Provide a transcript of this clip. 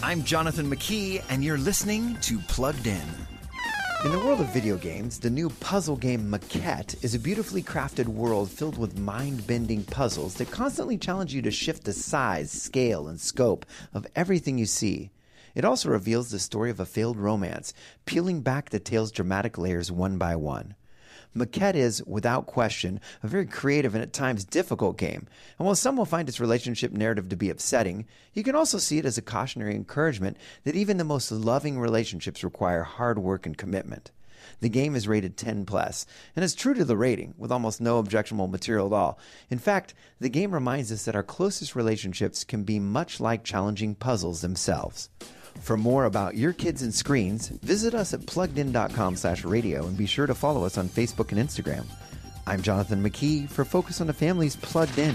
I'm Jonathan McKee, and you're listening to Plugged In. In the world of video games, the new puzzle game Maquette is a beautifully crafted world filled with mind bending puzzles that constantly challenge you to shift the size, scale, and scope of everything you see. It also reveals the story of a failed romance, peeling back the tale's dramatic layers one by one. Maquette is, without question, a very creative and at times difficult game. And while some will find its relationship narrative to be upsetting, you can also see it as a cautionary encouragement that even the most loving relationships require hard work and commitment. The game is rated 10 plus and is true to the rating with almost no objectionable material at all. In fact, the game reminds us that our closest relationships can be much like challenging puzzles themselves. For more about your kids and screens, visit us at pluggedin.com slash radio and be sure to follow us on Facebook and Instagram. I'm Jonathan McKee for Focus on the Family's Plugged In.